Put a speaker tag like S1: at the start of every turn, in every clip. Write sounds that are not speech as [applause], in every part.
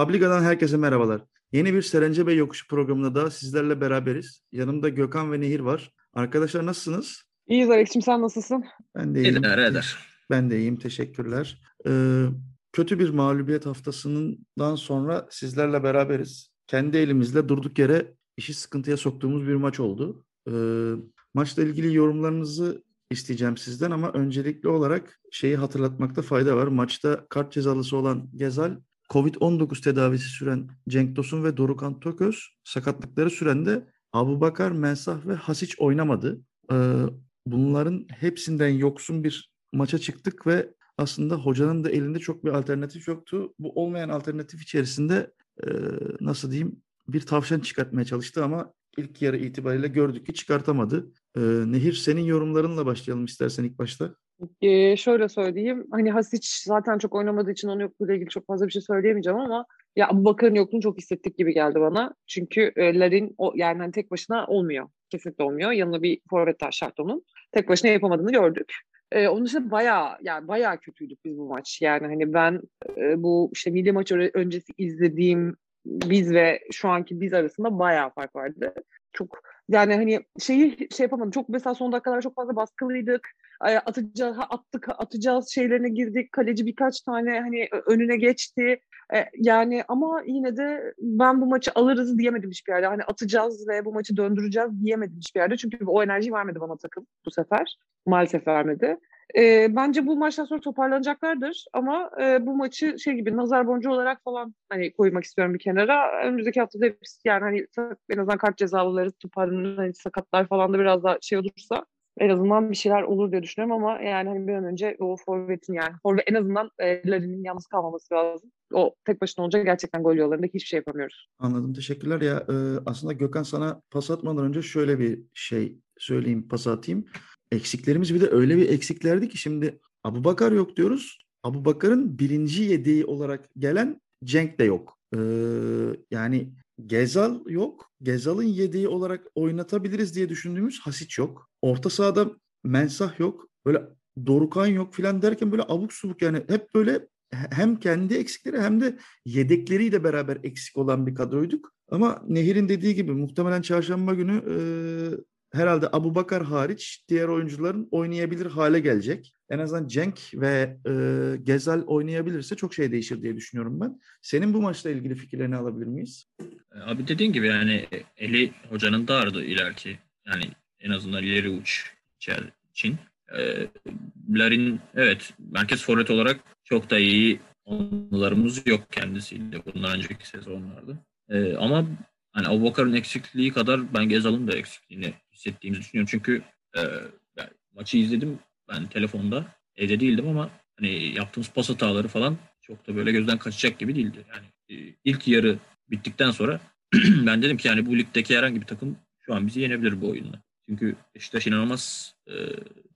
S1: Publica'dan herkese merhabalar. Yeni bir Serence Bey Yokuşu programında da sizlerle beraberiz. Yanımda Gökhan ve Nehir var. Arkadaşlar nasılsınız?
S2: İyiyiz Alex'cim sen nasılsın?
S1: Ben de iyiyim.
S3: İdare eder.
S1: Ben de iyiyim. Teşekkürler. Ee, kötü bir mağlubiyet haftasından sonra sizlerle beraberiz. Kendi elimizle durduk yere işi sıkıntıya soktuğumuz bir maç oldu. Ee, maçla ilgili yorumlarınızı isteyeceğim sizden ama öncelikli olarak şeyi hatırlatmakta fayda var. Maçta kart cezalısı olan Gezal Covid-19 tedavisi süren Cenk Tosun ve Dorukan Toköz sakatlıkları sürende Abu Bakar, Mensah ve Hasic oynamadı. Ee, bunların hepsinden yoksun bir maça çıktık ve aslında hocanın da elinde çok bir alternatif yoktu. Bu olmayan alternatif içerisinde e, nasıl diyeyim bir tavşan çıkartmaya çalıştı ama ilk yarı itibariyle gördük ki çıkartamadı. Ee, Nehir senin yorumlarınla başlayalım istersen ilk başta.
S2: Ee, şöyle söyleyeyim. Hani Hasic zaten çok oynamadığı için onun yokluğuyla ilgili çok fazla bir şey söyleyemeyeceğim ama ya Abu Bakar'ın yokluğunu çok hissettik gibi geldi bana. Çünkü e, Larin o yani hani tek başına olmuyor. Kesinlikle olmuyor. Yanına bir forvet daha şart onun. Tek başına yapamadığını gördük. Ee, onun dışında bayağı yani bayağı kötüydük biz bu maç. Yani hani ben e, bu işte milli maç öncesi izlediğim biz ve şu anki biz arasında bayağı fark vardı. Çok yani hani şeyi şey yapamadım. Çok mesela son dakikalar çok fazla baskılıydık. Atacağız, attık, atacağız şeylerine girdik. Kaleci birkaç tane hani önüne geçti. E, yani ama yine de ben bu maçı alırız diyemedim hiçbir yerde. Hani atacağız ve bu maçı döndüreceğiz diyemedim hiçbir yerde. Çünkü o enerji vermedi bana takım bu sefer. Maalesef vermedi. E, bence bu maçtan sonra toparlanacaklardır ama e, bu maçı şey gibi nazar boncuğu olarak falan hani koymak istiyorum bir kenara. Önümüzdeki hafta da hepsi yani hani en azından kart cezalıları toparlanır, hani sakatlar falan da biraz daha şey olursa en azından bir şeyler olur diye düşünüyorum ama yani hani bir an önce o forvetin yani forvet en azından e, yalnız kalmaması lazım. O tek başına olacak gerçekten gol yollarında hiçbir şey yapamıyoruz.
S1: Anladım teşekkürler ya e, aslında Gökhan sana pas atmadan önce şöyle bir şey söyleyeyim pas atayım. Eksiklerimiz bir de öyle bir eksiklerdi ki şimdi Abu Bakar yok diyoruz. Abu Bakar'ın birinci yedeği olarak gelen Cenk de yok. Ee, yani Gezal yok. Gezal'ın yedeği olarak oynatabiliriz diye düşündüğümüz Hasic yok. Orta sahada Mensah yok. Böyle Dorukan yok filan derken böyle abuk subuk yani hep böyle hem kendi eksikleri hem de yedekleriyle beraber eksik olan bir kadroyduk. Ama Nehir'in dediği gibi muhtemelen çarşamba günü e, herhalde Abu Bakar hariç diğer oyuncuların oynayabilir hale gelecek. En azından Cenk ve e, Gezal oynayabilirse çok şey değişir diye düşünüyorum ben. Senin bu maçla ilgili fikirlerini alabilir miyiz?
S3: Abi dediğin gibi yani eli hocanın dardı ileriki. Yani en azından ileri uç için. E, Larin evet merkez forvet olarak çok da iyi onlarımız yok kendisiyle bundan önceki sezonlarda. E, ama hani Abubakar'ın eksikliği kadar ben Gezal'ın da eksikliğini hissettiğimizi düşünüyorum. Çünkü e, yani maçı izledim ben telefonda. Evde değildim ama hani yaptığımız pas hataları falan çok da böyle gözden kaçacak gibi değildi. Yani e, ilk yarı bittikten sonra [clears throat] ben dedim ki yani bu ligdeki herhangi bir takım şu an bizi yenebilir bu oyunla. Çünkü Beşiktaş inanılmaz e,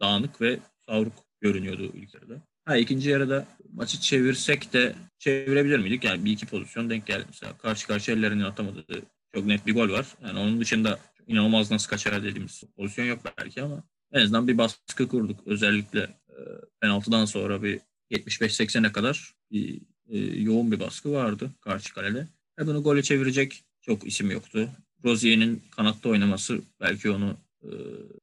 S3: dağınık ve savruk görünüyordu ilk yarıda. Ha ikinci yarıda maçı çevirsek de çevirebilir miydik? Yani bir iki pozisyon denk geldi. Mesela karşı karşı ellerinin atamadığı çok net bir gol var. Yani onun dışında inanılmaz nasıl kaçar dediğimiz pozisyon yok belki ama en azından bir baskı kurduk. Özellikle e, penaltıdan sonra bir 75-80'e kadar bir e, yoğun bir baskı vardı karşı kalede. Ve bunu gole çevirecek çok isim yoktu. Rozier'in kanatta oynaması belki onu e,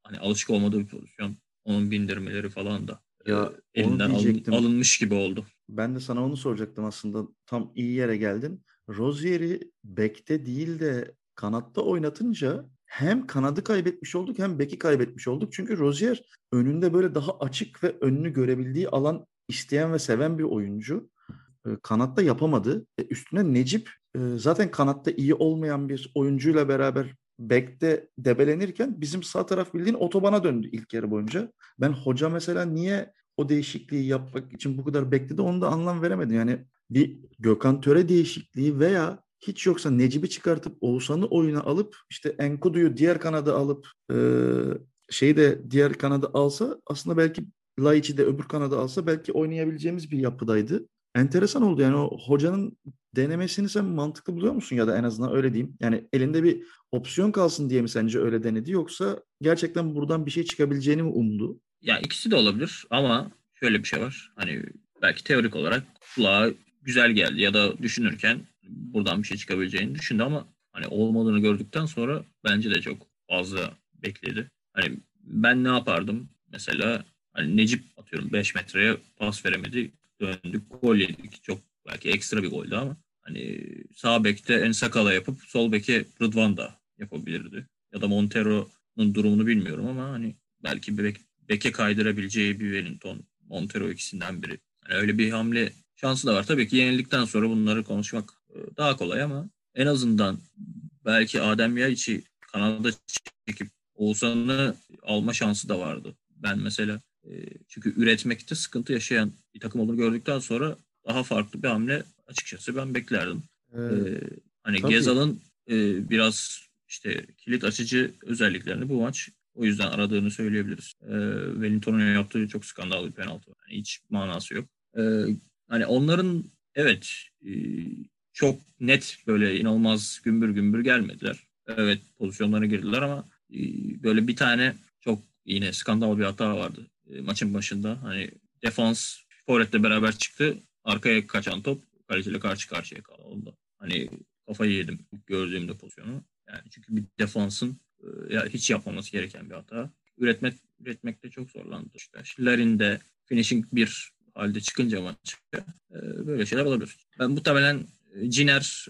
S3: hani alışık olmadığı bir pozisyon. Onun bindirmeleri falan da e, ya, e, elinden alın, alınmış gibi oldu.
S1: Ben de sana onu soracaktım aslında. Tam iyi yere geldin. Rozier'i bekte değil de kanatta oynatınca hem kanadı kaybetmiş olduk hem beki kaybetmiş olduk. Çünkü Rozier önünde böyle daha açık ve önünü görebildiği alan isteyen ve seven bir oyuncu. Kanatta yapamadı. E, üstüne Necip zaten kanatta iyi olmayan bir oyuncuyla beraber bekte debelenirken bizim sağ taraf bildiğin otobana döndü ilk yarı boyunca. Ben hoca mesela niye o değişikliği yapmak için bu kadar bekledi onu da anlam veremedim. Yani bir Gökhan Töre değişikliği veya hiç yoksa Necip'i çıkartıp Oğuzhan'ı oyuna alıp işte Enkudu'yu diğer kanada alıp e, şeyi de diğer kanada alsa aslında belki Laiç'i de öbür kanada alsa belki oynayabileceğimiz bir yapıdaydı. Enteresan oldu yani o hocanın denemesini sen mantıklı buluyor musun ya da en azından öyle diyeyim. Yani elinde bir opsiyon kalsın diye mi sence öyle denedi yoksa gerçekten buradan bir şey çıkabileceğini mi umdu?
S3: Ya ikisi de olabilir ama şöyle bir şey var. Hani belki teorik olarak kulağa güzel geldi ya da düşünürken buradan bir şey çıkabileceğini düşündü ama hani olmadığını gördükten sonra bence de çok fazla bekledi. Hani ben ne yapardım? Mesela hani Necip atıyorum 5 metreye pas veremedi. Döndük gol yedik. Çok belki ekstra bir goldü ama hani sağ bekte en sakala yapıp sol beke Rıdvan da yapabilirdi. Ya da Montero'nun durumunu bilmiyorum ama hani belki bek, beke kaydırabileceği bir Wellington, Montero ikisinden biri. Yani öyle bir hamle şansı da var. Tabii ki yenildikten sonra bunları konuşmak daha kolay ama en azından belki Adem Yaiç'i Kanada çekip Oğuzhan'ı alma şansı da vardı. Ben mesela e, çünkü üretmekte sıkıntı yaşayan bir takım olduğunu gördükten sonra daha farklı bir hamle açıkçası ben beklerdim. Ee, ee, hani tabii. Gezal'ın e, biraz işte kilit açıcı özelliklerini bu maç o yüzden aradığını söyleyebiliriz. Ee, Wellington'un yaptığı çok skandal bir penaltı. Yani hiç manası yok. Ee, hani onların evet e, çok net böyle inanılmaz gümbür gümbür gelmediler. Evet pozisyonlara girdiler ama e, böyle bir tane çok yine skandal bir hata vardı e, maçın başında. Hani defans Forvet'le beraber çıktı. Arkaya kaçan top kaleciyle karşı karşıya kaldı. Onda. Hani kafayı yedim gördüğümde pozisyonu. Yani çünkü bir defansın e, ya hiç yapmaması gereken bir hata. Üretmek üretmekte çok zorlandı. İşte Larin de finishing bir halde çıkınca maç e, böyle şeyler olabilir. Ben muhtemelen Ciner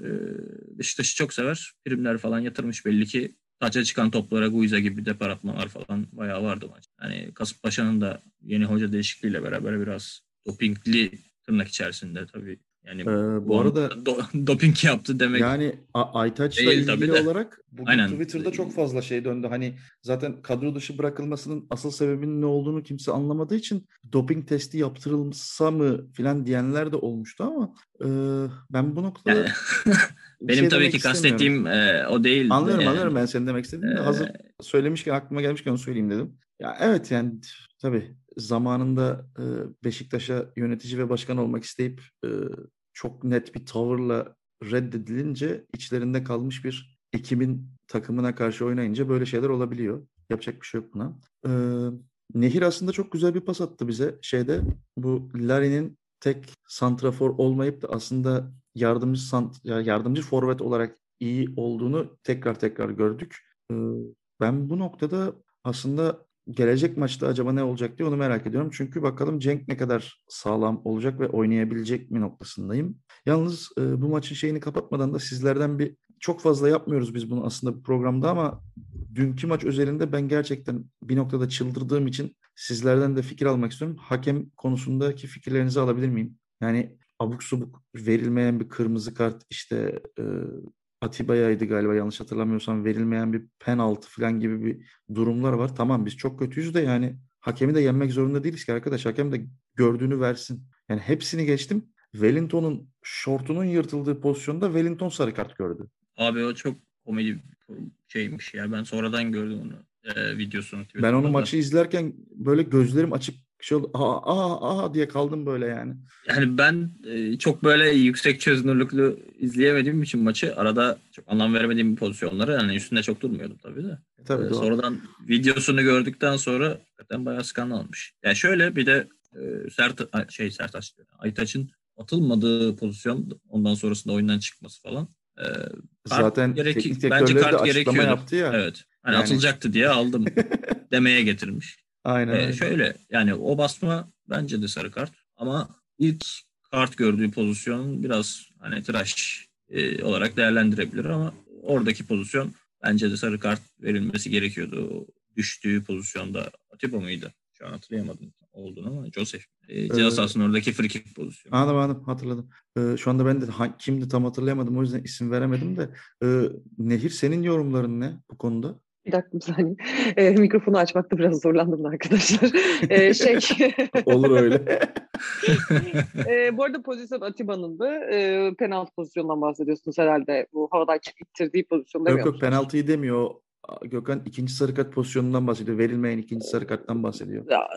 S3: Beşiktaş'ı çok sever. Primler falan yatırmış belli ki. Taça çıkan toplara Guiza gibi depar atmalar falan bayağı vardı maç. Yani Kasımpaşa'nın da yeni hoca değişikliğiyle beraber biraz dopingli tırnak içerisinde tabii yani
S1: ee, bu arada [laughs]
S3: do, doping yaptı demek.
S1: Yani Aytaç'la ilgili olarak bugün Aynen. Twitter'da çok fazla şey döndü. Hani zaten kadro dışı bırakılmasının asıl sebebinin ne olduğunu kimse anlamadığı için doping testi yaptırılsa mı filan diyenler de olmuştu ama e, ben bu noktada yani, [laughs]
S3: benim şey tabii ki kastettiğim e, o değil.
S1: Anlıyorum yani. anlıyorum ben senin demek istediğini. Ee, Hazır söylemişken aklıma gelmişken onu söyleyeyim dedim. Ya evet yani tabii zamanında e, Beşiktaş'a yönetici ve başkan olmak isteyip e, çok net bir tavırla reddedilince içlerinde kalmış bir ekibin takımına karşı oynayınca böyle şeyler olabiliyor. Yapacak bir şey yok buna. E, Nehir aslında çok güzel bir pas attı bize şeyde. Bu Larin'in tek santrafor olmayıp da aslında yardımcı sant yardımcı forvet olarak iyi olduğunu tekrar tekrar gördük. Ben bu noktada aslında gelecek maçta acaba ne olacak diye onu merak ediyorum. Çünkü bakalım Cenk ne kadar sağlam olacak ve oynayabilecek mi noktasındayım. Yalnız e, bu maçın şeyini kapatmadan da sizlerden bir çok fazla yapmıyoruz biz bunu aslında bu programda ama dünkü maç üzerinde ben gerçekten bir noktada çıldırdığım için sizlerden de fikir almak istiyorum. Hakem konusundaki fikirlerinizi alabilir miyim? Yani abuk subuk verilmeyen bir kırmızı kart işte e, Atiba'yaydı galiba yanlış hatırlamıyorsam verilmeyen bir penaltı falan gibi bir durumlar var. Tamam biz çok kötüyüz de yani hakemi de yenmek zorunda değiliz ki arkadaş. Hakem de gördüğünü versin. Yani hepsini geçtim. Wellington'un şortunun yırtıldığı pozisyonda Wellington sarı kart gördü.
S3: Abi o çok komedi şeymiş ya. Ben sonradan gördüm onu e, videosunu.
S1: Ben onu maçı izlerken böyle gözlerim açık şey oldu. Aa, aa, aa diye kaldım böyle yani.
S3: Yani ben e, çok böyle yüksek çözünürlüklü izleyemediğim için maçı arada çok anlam veremediğim pozisyonları yani üstünde çok durmuyordum tabii de. E, tabii, ee, sonradan videosunu gördükten sonra hakikaten bayağı skandal almış. Yani şöyle bir de e, Sert şey Sertaç Aytaç'ın atılmadığı pozisyon ondan sonrasında oyundan çıkması falan. E,
S1: Zaten gerek, bence kart gerekiyordu. yaptı ya.
S3: Evet. Hani yani... atılacaktı diye aldım [laughs] demeye getirmiş.
S1: Aynen. Ee,
S3: şöyle yani o basma bence de sarı kart ama ilk kart gördüğü pozisyon biraz hani tıraş e, olarak değerlendirebilir ama oradaki pozisyon bence de sarı kart verilmesi gerekiyordu. Düştüğü pozisyonda Atiba mıydı? Şu an hatırlayamadım olduğunu ama Joseph. E, ceza ee, sahasının oradaki free kick pozisyonu.
S1: Anladım anladım hatırladım. Ee, şu anda ben de ha, kimdi tam hatırlayamadım o yüzden isim veremedim de. E, Nehir senin yorumların ne bu konuda?
S2: Bir dakika bir saniye. E, mikrofonu açmakta biraz zorlandım arkadaşlar. E, şey. [laughs]
S1: Olur öyle. [laughs]
S2: e, bu arada pozisyon Atiba'nın da e, penaltı pozisyonundan bahsediyorsunuz herhalde. Bu havadan ittirdiği pozisyon demiyor
S1: Yok yok penaltıyı demiyor. Gökhan ikinci sarı kart pozisyonundan bahsediyor. Verilmeyen ikinci sarı karttan bahsediyor. Ya,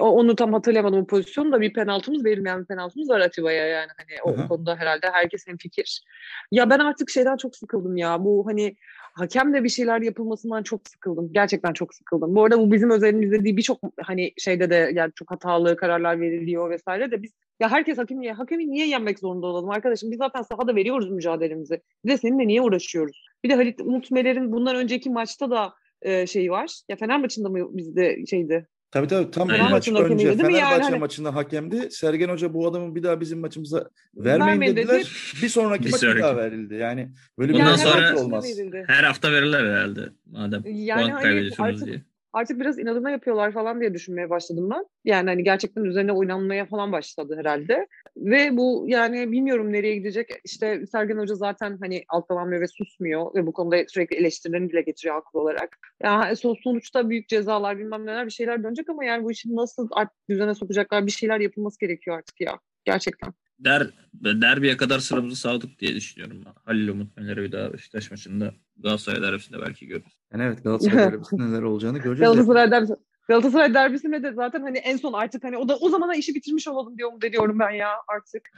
S2: onu tam hatırlayamadım o pozisyonu da bir penaltımız verilmeyen bir penaltımız var Atiba'ya yani. Hani o Hı-hı. konuda herhalde herkes fikir. Ya ben artık şeyden çok sıkıldım ya. Bu hani hakem de bir şeyler yapılmasından çok sıkıldım. Gerçekten çok sıkıldım. Bu arada bu bizim özelimizde değil birçok hani şeyde de yani çok hatalı kararlar veriliyor vesaire de biz Ya herkes hakemi, hakemi niye yenmek zorunda olalım arkadaşım? Biz zaten sahada veriyoruz mücadelemizi. Bir de seninle niye uğraşıyoruz? Bir de Halit Umut bundan önceki maçta da e, şeyi var. Ya Fener maçında mı bizde şeydi?
S1: Tabii tabii tam bir
S3: Aynen.
S1: maç
S2: Maçın hakemiydi
S1: önce
S2: değil mi? Yani
S1: Fenerbahçe
S2: hani-
S1: maçında hakemdi. Sergen Hoca bu adamın bir daha bizim maçımıza vermeyin dediler.
S2: dedi.
S1: Bir sonraki
S3: Bir
S1: maç bir
S3: sonraki.
S1: daha verildi. Yani böyle bir
S3: Bundan
S2: Yani
S1: rezillik
S3: sonra-
S1: olmaz.
S2: verildi.
S3: Her hafta verirler herhalde. Madem
S2: Yani
S3: puan
S2: hani
S3: kaybediyorsunuz
S2: artık-
S3: diye.
S2: Artık biraz inadına yapıyorlar falan diye düşünmeye başladım ben. Yani hani gerçekten üzerine oynanmaya falan başladı herhalde. Ve bu yani bilmiyorum nereye gidecek. İşte Sergen Hoca zaten hani altlanamıyor ve susmuyor ve bu konuda sürekli eleştirilerini dile getiriyor haklı olarak. Yani son- sonuçta büyük cezalar bilmem neler bir şeyler dönecek ama yani bu işi nasıl düzene sokacaklar bir şeyler yapılması gerekiyor artık ya. Gerçekten.
S3: Der, derbiye kadar sıramızı sağladık diye düşünüyorum. Halil Umut Meler'i bir daha Beşiktaş maçında Galatasaray derbisinde belki görürüz.
S1: Yani evet Galatasaray derbisinde neler olacağını göreceğiz.
S2: Galatasaray derbisi. Galatasaray derbisinde de zaten hani en son artık hani o da o zamana işi bitirmiş olalım diyorum diyorum ben ya artık.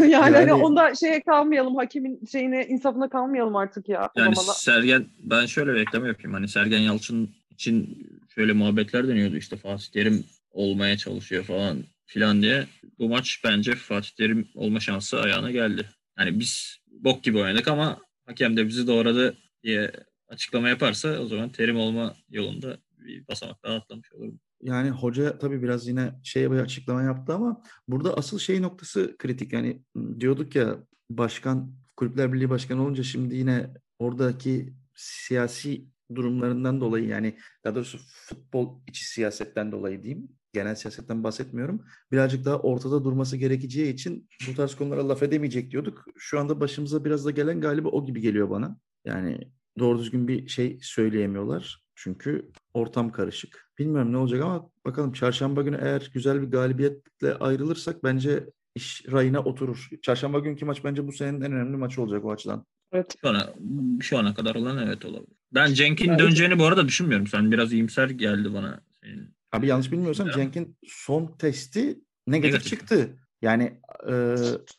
S2: yani, [laughs]
S1: Yani-
S2: hani onda şeye kalmayalım hakemin şeyine insafına kalmayalım artık ya.
S3: Yani
S2: zamana.
S3: Sergen ben şöyle bir ekleme yapayım. Hani Sergen Yalçın için şöyle muhabbetler dönüyordu işte Fatih Terim olmaya çalışıyor falan filan diye. Bu maç bence Fatih Terim olma şansı ayağına geldi. Yani biz bok gibi oynadık ama hakem de bizi doğradı diye açıklama yaparsa o zaman Terim olma yolunda bir basamak daha atlamış olurum.
S1: Yani hoca tabii biraz yine şeye bir açıklama yaptı ama burada asıl şey noktası kritik. Yani diyorduk ya başkan Kulüpler Birliği Başkanı olunca şimdi yine oradaki siyasi durumlarından dolayı yani daha doğrusu futbol içi siyasetten dolayı diyeyim. Genel siyasetten bahsetmiyorum. Birazcık daha ortada durması gerekeceği için bu tarz konulara laf edemeyecek diyorduk. Şu anda başımıza biraz da gelen galiba o gibi geliyor bana. Yani doğru düzgün bir şey söyleyemiyorlar. Çünkü ortam karışık. Bilmiyorum ne olacak ama bakalım çarşamba günü eğer güzel bir galibiyetle ayrılırsak bence iş rayına oturur. Çarşamba günkü maç bence bu senenin en önemli maçı olacak o açıdan.
S2: Evet.
S3: Şu ana, şu ana kadar olan evet olabilir. Ben Cenk'in
S2: Evet.
S3: döneceğini bu arada düşünmüyorum. Sen biraz iyimser geldi bana. Senin.
S1: Abi yanlış bilmiyorsam
S3: Ya.
S1: Cenk'in son testi negatif,
S3: Negatif.
S1: çıktı. Yani e,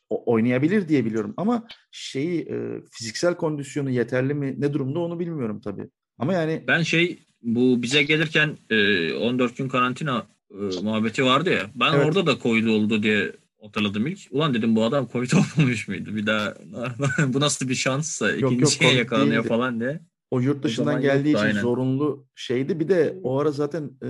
S1: oynayabilir diye biliyorum ama şeyi e, fiziksel kondisyonu yeterli mi ne durumda onu bilmiyorum tabii. Ama yani
S3: Ben şey bu bize gelirken e, 14 gün karantina e, muhabbeti vardı ya. Ben
S1: Evet.
S3: orada da Covid oldu diye hatırladım ilk. Ulan dedim bu adam Covid [laughs] olmamış mıydı? Bir daha [laughs] bu nasıl bir şanssa ikinciye yakalanıyor
S1: değildi.
S3: falan diye.
S1: O yurt dışından
S3: zaman
S1: geldiği
S3: yoktu,
S1: için
S3: aynen.
S1: zorunlu şeydi. Bir de o ara zaten e,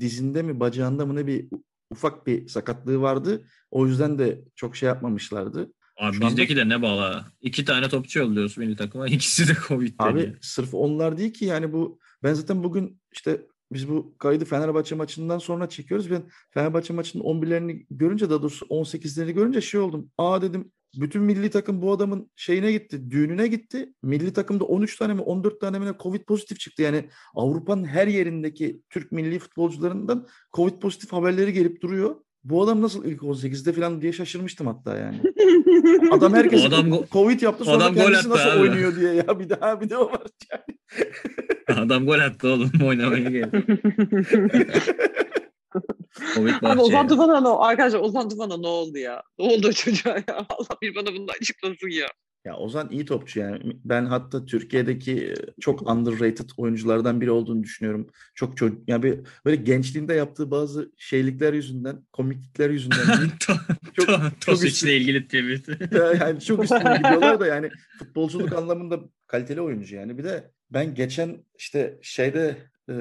S1: dizinde mi bacağında mı ne bir ufak bir sakatlığı vardı. O yüzden de çok şey yapmamışlardı.
S3: Abi
S1: Şu anda-
S3: bizdeki de ne bala. İki tane topçu yolluyoruz milli takıma. [laughs] İkisi de Covid
S1: Abi
S3: dedi.
S1: sırf onlar değil ki yani bu ben zaten bugün işte biz bu kaydı Fenerbahçe maçından sonra çekiyoruz. Ben Fenerbahçe maçının 11'lerini görünce daha doğrusu 18'lerini görünce şey oldum. Aa dedim bütün milli takım bu adamın şeyine gitti, düğününe gitti. Milli takımda 13 tane mi 14 tane mi Covid pozitif çıktı. Yani Avrupa'nın her yerindeki Türk milli futbolcularından Covid pozitif haberleri gelip duruyor. Bu adam nasıl ilk 18'de falan diye şaşırmıştım hatta yani. [laughs] Adam herkes
S3: adam go-
S1: Covid yaptı sonra
S3: adam gol
S1: kendisi
S3: attı
S1: nasıl
S3: abi.
S1: oynuyor diye ya bir daha bir de o var yani.
S3: Adam gol attı oğlum oynamaya geldi. [laughs] Covid
S2: Abi. Ozan Tufan'a ne Arkadaşlar Ozan Tufan'a ne oldu ya? Ne oldu çocuğa ya? [laughs] Allah bir bana bunu açıklasın ya.
S1: Ya Ozan iyi topçu yani. Ben hatta Türkiye'deki e, çok underrated oyunculardan biri olduğunu düşünüyorum. Çok çocuk yani bir, böyle gençliğinde yaptığı bazı şeylikler yüzünden, komiklikler yüzünden [laughs] Çok- çok
S3: Tosic'le
S1: üstün-
S3: ilgili tweet. [laughs]
S1: Ya yani çok üstüne gidiyorlar da yani futbolculuk anlamında kaliteli oyuncu yani. Bir de ben geçen işte şeyde e,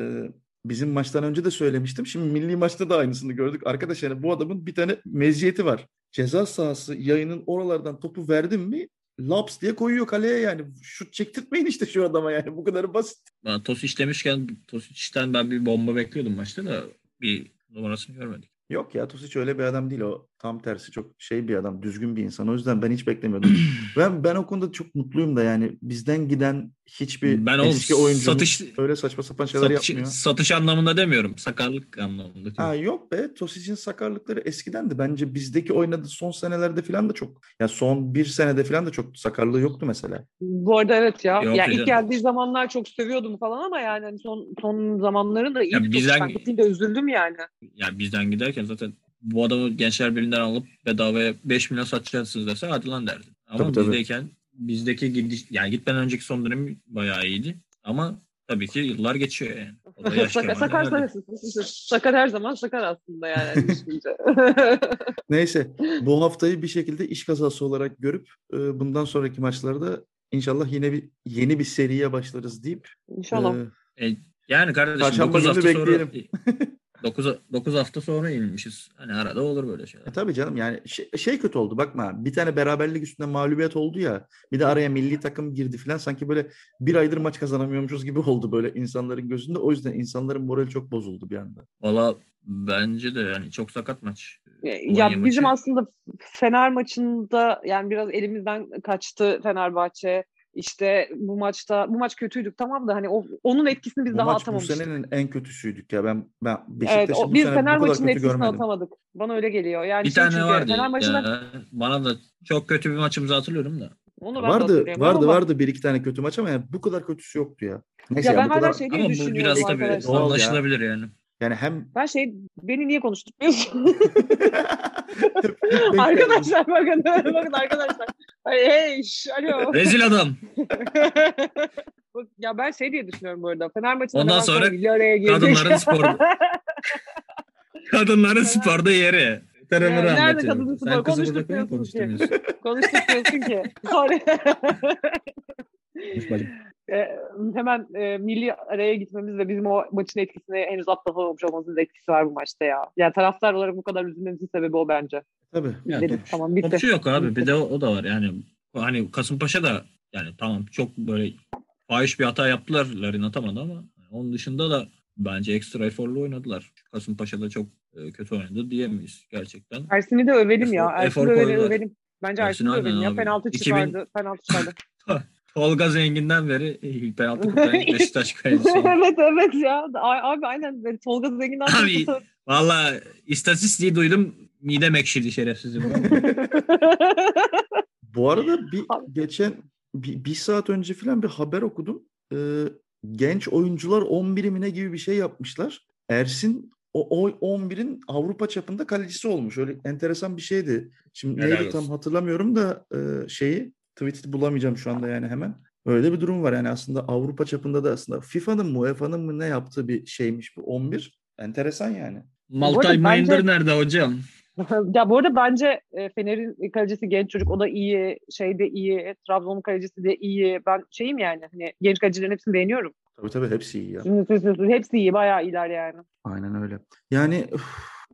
S1: bizim maçtan önce de söylemiştim. Şimdi milli maçta da aynısını gördük. Arkadaş yani bu adamın bir tane meziyeti var. Ceza sahası yayının oralardan topu verdim mi laps diye koyuyor kaleye yani. Şut çektirtmeyin işte şu adama yani. Bu kadar basit.
S3: Ben Tosic demişken Tosic'ten ben bir bomba bekliyordum maçta da bir numarasını görmedik.
S1: Yok ya Tosic öyle bir adam değil o. Tam tersi çok şey bir adam, düzgün bir insan. O yüzden ben hiç beklemiyordum. [clears throat] ben ben o konuda çok mutluyum da yani bizden giden hiçbir
S3: Ben
S1: eski oyuncumuz
S3: satış-
S1: öyle saçma sapan şeyler
S3: Satış,
S1: yapmıyor.
S3: satış anlamında demiyorum. Sakarlık anlamında.
S1: Ha yok be Tosic'in sakarlıkları eskidendi. Bence bizdeki oynadığı son senelerde falan da çok ya son bir senede falan da çok sakarlığı yoktu mesela.
S2: Bu arada evet ya.
S3: Yok
S2: ya
S3: canım.
S2: ilk geldiği zamanlar çok seviyordum falan ama yani hani son son zamanları da iyi
S3: Ya bizden-
S2: gittiğinde üzüldüm yani.
S3: Yani bizden giderken zaten bu adamı Gençler Birliği'nden alıp bedavaya 5 milyon satacaksınız dese hadi lan derdim. Ama
S1: Tabii, tabii.
S3: bizdeyken bizdeki gidiş yani gitmeden önceki son dönemi bayağı iyiydi. Ama tabii ki yıllar geçiyor yani. O da yaş
S2: Sakar, sakar, sakar, her zaman sakar aslında yani düşününce. [laughs]
S1: Neyse bu haftayı bir şekilde iş kazası olarak görüp e, bundan sonraki maçlarda inşallah yine bir yeni bir seriye başlarız deyip
S2: İnşallah.
S1: e,
S3: E, yani kardeşim
S1: Çarşamba
S3: 9
S1: günü
S3: hafta
S1: bekleyelim.
S3: sonra [laughs] 9, 9 hafta sonra yenilmişiz. Hani arada olur böyle şeyler.
S1: E tabii canım yani şey, şey kötü oldu bakma bir tane beraberlik üstünde mağlubiyet oldu ya bir de araya milli takım girdi falan sanki böyle bir aydır maç kazanamıyormuşuz gibi oldu böyle insanların gözünde o yüzden insanların morali çok bozuldu bir anda.
S3: Valla bence de yani çok sakat maç.
S2: Ya
S3: Alanya
S2: bizim
S3: maçı.
S2: aslında Fener maçında yani biraz elimizden kaçtı Fenerbahçe. İşte bu maçta bu maç kötüydük tamam da hani o, onun etkisini biz
S1: Bu
S2: daha
S1: maç bu
S2: atamamıştık.
S1: senenin en kötüsüydük ya ben ben
S2: Evet,
S1: Beşiktaş'ı
S2: o,
S1: bu
S2: biz
S1: sene
S2: Fener
S1: bu kadar kötü
S2: etkisini
S1: görmedim.
S2: atamadık. Bana öyle geliyor. Yani
S3: Bir
S2: şey
S3: tane
S2: çünkü
S3: vardı
S2: Fener maçında
S3: ya. Bana da çok kötü bir maçımızı hatırlıyorum da.
S2: onu ben
S1: Vardı vardı
S2: ama
S1: vardı bir iki tane kötü maç ama yani bu kadar kötüsü yoktu ya. Neyse
S2: Ya
S1: ya,
S2: ben
S1: bu
S2: hala
S1: kadar
S2: şey diye
S3: Ama bu
S2: düşünüyorum
S3: biraz tabii
S2: arkadaşlar.
S1: Doğal ya.
S3: anlaşılabilir yani.
S1: yani hem
S2: Ben şey beni niye
S1: geldi. [laughs] [laughs]
S2: arkadaşlar bakın [laughs] bakın arkadaşlar. Hey, alo.
S3: Rezil adam. [laughs]
S2: Ya ben şey diye düşünüyorum bu arada. Fener maçında
S3: Ondan sonra
S2: araya girecek.
S3: kadınların sporu. [laughs] Kadınların sporda yeri. Tarafını
S2: Ya, nerede
S3: burada koyun
S2: Konuşturmuyorsun ki.
S3: konuşturmuyorsun.
S2: Ki.
S3: Bacım.
S2: e, hemen e, milli araya gitmemiz ve bizim o maçın etkisini henüz atlatamamış olmamızın etkisi var bu maçta ya. Yani taraftar olarak bu kadar üzülmemizin sebebi o bence.
S1: Tabii.
S3: Ya,
S2: Dedik
S3: top-
S2: tamam bitti.
S3: Topçu yok abi. Bir de o, o da var. Yani hani Kasımpaşa da yani tamam çok böyle fahiş bir hata yaptılar. Larin atamadı ama onun dışında da bence ekstra eforlu oynadılar. Kasımpaşa da çok e, kötü oynadı diyemeyiz gerçekten.
S2: Ersin'i de övelim ya.
S3: Efor-
S2: Ersin'i
S3: efor
S2: de övelim, övelim. Bence
S3: Ersin
S2: Ersin'i
S3: aynen
S2: övelim ya.
S3: abi.
S2: Penaltı
S3: 2000
S2: çıkardı. Penaltı çıkardı. [laughs]
S3: Tolga Zengin'den beri ilk penaltı kullanan [laughs] Beşiktaş kalecisi. [laughs]
S2: evet evet ya. Ay- Abi aynen. Ben Tolga Zengin'den
S3: Abi- Valla istatistiği duydum. Midem ekşidi şerefsizim. [laughs]
S1: Bu arada bir geçen bir, bir saat önce falan bir haber okudum. Ee, genç oyuncular 11'i mi ne gibi bir şey yapmışlar. Ersin o, o 11'in Avrupa çapında kalecisi olmuş. Öyle enteresan bir şeydi. Şimdi
S3: Helal
S1: neydi tam
S3: olsun.
S1: hatırlamıyorum da e, şeyi tweet'i bulamayacağım şu anda yani hemen. Öyle bir durum var yani aslında Avrupa çapında da aslında FIFA'nın mı UEFA'nın mı ne yaptığı bir şeymiş bu 11. Enteresan yani.
S3: Maltay
S2: arada bence-
S3: Minder nerede hocam? [laughs]
S2: ya bu arada bence e, Fener'in kalecisi genç çocuk. O da iyi. Şey de iyi. Trabzon'un kalecisi de iyi. Ben şeyim yani. Hani genç kalecilerin hepsini beğeniyorum.
S1: Tabii tabii hepsi iyi ya.
S2: Hepsi iyi. Bayağı iyiler yani.
S1: Aynen öyle. Yani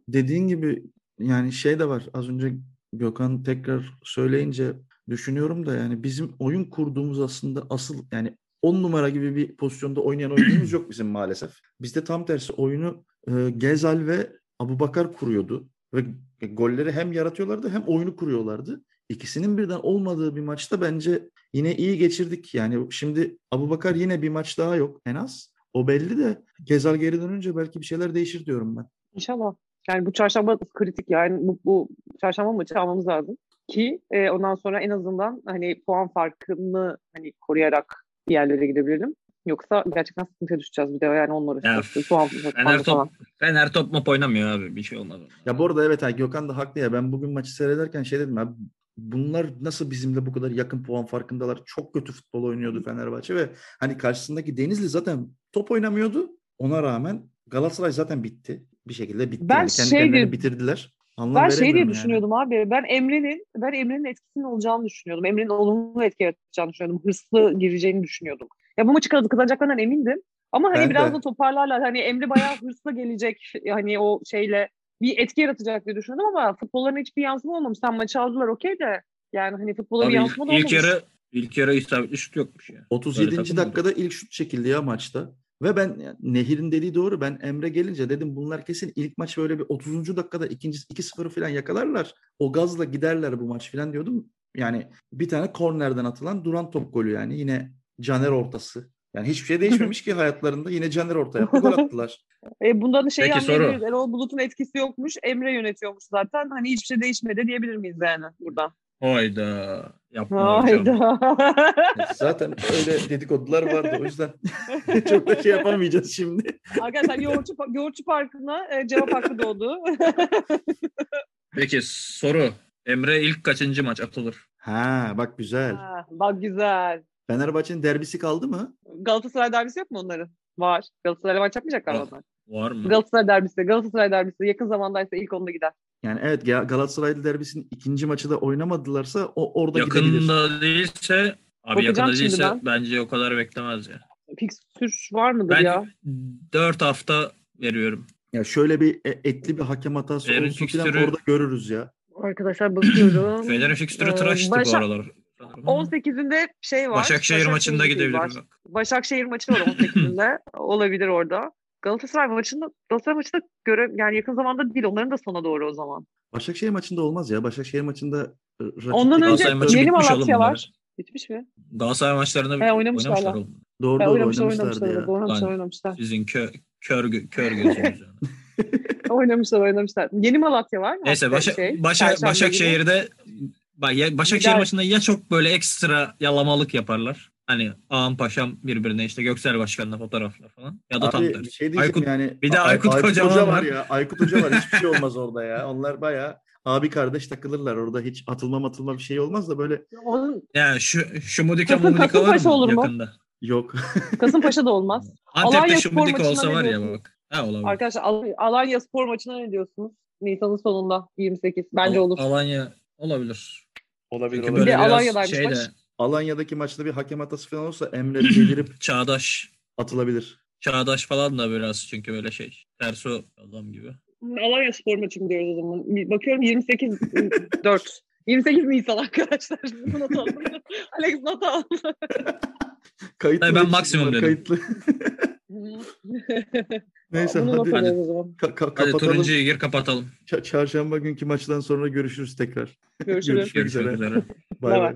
S1: dediğin gibi yani şey de var. Az önce Gökhan tekrar söyleyince düşünüyorum da yani bizim oyun kurduğumuz aslında asıl yani 10 numara gibi bir pozisyonda oynayan oyuncumuz [clears throat] yok bizim maalesef. Bizde tam tersi oyunu e, Gezal ve Abubakar kuruyordu ve golleri hem yaratıyorlardı hem oyunu kuruyorlardı. İkisinin birden olmadığı bir maçta bence yine iyi geçirdik. Yani şimdi Abubakar yine bir maç daha yok en az. O belli de Gezal geri dönünce belki bir şeyler değişir diyorum ben.
S2: İnşallah. Yani bu çarşamba kritik yani bu, bu çarşamba maçı almamız lazım ki e, ondan sonra en azından hani puan farkını hani koruyarak bir yerlere gidebilelim. Yoksa gerçekten sıkıntıya düşeceğiz bir de yani onları.
S3: Ya,
S2: puan
S3: Fener top, Fener top mop oynamıyor abi. Bir şey olmadı.
S1: Ya bu arada evet ha, Gökhan da haklı ya. Ben bugün maçı seyrederken şey dedim abi bunlar nasıl bizimle bu kadar yakın puan farkındalar? Çok kötü futbol oynuyordu Fenerbahçe ve hani karşısındaki Denizli zaten top oynamıyordu. Ona rağmen Galatasaray zaten bitti. Bir şekilde bitti.
S2: Ben
S1: yani. Kendi
S2: şey diye-
S1: bitirdiler. Anlam
S2: Ben şey diye
S1: yani.
S2: düşünüyordum abi. Ben Emre'nin ben Emre'nin etkisinin olacağını düşünüyordum. Emre'nin olumlu etki yaratacağını düşünüyordum. Hırslı gireceğini düşünüyordum. Ya bu maçı kaz- kazanacaklarından emindim. Ama hani
S1: Ben
S2: biraz
S1: de.
S2: da toparlarlar. Hani Emre bayağı hırslı gelecek. Hani o şeyle bir etki yaratacak diye düşünüyordum ama futbollarına hiçbir yansıma olmamış. Tam maçı aldılar okey de. Yani hani futbola bir
S3: Abi
S2: yansıma da olmamış.
S3: ilk yarı ilk yarı isabetli şut yokmuş ya.
S1: 37.
S3: Böyle takım
S1: dakikada ilk şut çekildi ya maçta. Ve ben yani Nehir'in dediği doğru. Ben Emre gelince dedim bunlar kesin ilk maç böyle bir 30. dakikada ikincisi 2-0'ı falan yakalarlar. O gazla giderler bu maç falan diyordum. Yani bir tane kornerden atılan duran top golü yani. Yine Caner ortası. Yani hiçbir şey değişmemiş ki hayatlarında. Yine Caner orta yaptı gol attılar. [laughs]
S2: E, bundan da şeyi
S3: Peki, soru.
S2: anlayabiliriz. Erol Bulut'un etkisi yokmuş. Emre yönetiyormuş zaten. Hani hiçbir şey değişmedi diyebilir miyiz yani buradan?
S3: Hayda. Yapma hocam.
S2: Hayda. [laughs]
S1: Zaten öyle dedikodular vardı. O yüzden [laughs] çok da şey yapamayacağız şimdi.
S2: Arkadaşlar yoğurtçu, yoğurtçu Parkı'na e, cevap hakkı doğdu.
S3: Peki soru. Emre ilk kaçıncı maç atılır?
S1: Ha bak güzel.
S2: Ha, bak güzel.
S1: Fenerbahçe'nin derbisi kaldı mı?
S2: Galatasaray derbisi yok mu onların? Var. Galatasaray'la maç yapmayacaklar
S3: Var.
S2: onlar.
S3: Var mı?
S2: Galatasaray derbisi, Galatasaray derbisi yakın zamandaysa ilk onda gider.
S1: Yani evet Ga- Galatasaraylı derbisinin ikinci maçı da oynamadılarsa o orada gidebilir.
S3: Yakında değilse abi
S2: Bakacağım
S3: yakında değilse
S2: ben.
S3: bence o kadar beklemez ya.
S2: Fikstür var mıdır
S3: Ben
S2: ya?
S3: 4 hafta veriyorum.
S1: Ya şöyle bir e- etli bir hakem hatası
S3: Fener'in
S1: falan
S3: fikstürü-
S1: orada görürüz ya.
S2: Arkadaşlar bakıyorum. [clears throat]
S3: Fener'in fikstürü
S2: Ee,
S3: tıraştı bu
S2: Başak-
S3: aralar. Sanırım ama.
S2: 18'inde şey var.
S3: Başakşehir maçında
S2: Başakşehir
S3: gidebilirim.
S2: var.
S3: bak.
S2: Başakşehir maçı var 18'inde. [laughs] Olabilir orada. Galatasaray maçında Galatasaray maçında göre yani yakın zamanda değil. Onların da sona doğru o zaman.
S1: Başakşehir maçında olmaz ya. Başakşehir maçında e, rakip
S2: Ondan önce Yeni Malatya var. Bitmiş mi?
S3: Galatasaray maçlarında
S2: He, oynamışlar
S3: oynamışlar.
S1: Doğru doğru
S2: oynamışlar, oynamışlar.
S1: ya.
S2: Doğru oynamışlar, oynamışlar.
S3: Sizin kö, kör, kör gözünüz [laughs]
S2: oynamışlar, oynamışlar. Yeni Malatya var.
S3: Neyse Başa,
S2: şey,
S3: Başa. Başakşehir'de ya Başakşehir
S2: Gider.
S3: maçında ya çok böyle ekstra yalamalık yaparlar. Hani ağam paşam birbirine işte Göksel Başkan'la fotoğraflar falan. Ya da tam
S1: Abi bir
S3: tersi.
S1: şey
S3: Aykut,
S1: yani.
S3: bir de
S1: Ay-
S3: Aykut Kocaman
S1: Hoca var ya. Aykut Hoca var. Hiçbir şey olmaz orada ya. Onlar bayağı abi kardeş takılırlar. Orada hiç atılma matılma bir şey olmaz da böyle
S2: Onun
S3: yani şu, şu Mudika Mudika var mı
S2: olur mu?
S3: yakında?
S1: yok. [laughs]
S2: Kasımpaşa da olmaz.
S3: Antep'te
S2: Alanya
S3: şu
S2: Spor
S3: Mudika olsa
S2: ne
S3: var ya
S2: diyorsunuz?
S3: bak. Ha olabilir.
S2: Arkadaşlar Al- Alanya spor maçına ne diyorsunuz? Nisan'ın sonunda 28. Bence
S3: Al-
S2: olur.
S3: Alanya olabilir.
S1: Olabilir
S3: Çünkü
S1: olabilir.
S3: Böyle biraz
S2: Alanya'daymış
S3: şey
S2: maç.
S1: Alanya'daki maçta bir hakem hatası falan olsa Emre [clears throat] delirip
S3: Çağdaş.
S1: atılabilir.
S3: Çağdaş falan da biraz çünkü böyle şey. Terso adam gibi.
S2: Alanya spor maçı mı diyoruz o zaman? Bakıyorum 28 4. 28 Nisan arkadaşlar. Bu not aldım. [laughs] Alex not aldı.
S1: Kayıtlı.
S3: Hayır, ben maksimum dedim.
S1: Kayıtlı. [laughs] Neyse
S2: not
S1: hadi
S2: alıyoruz o zaman.
S1: ka- ka-
S3: Hadi
S1: kapatalım.
S3: turuncuyu gir kapatalım.
S1: Ç- çarşamba günkü maçtan sonra görüşürüz tekrar.
S2: Görüşürüz.
S1: Görüşmek
S3: Görüşmek
S1: üzere. bay.
S2: bay.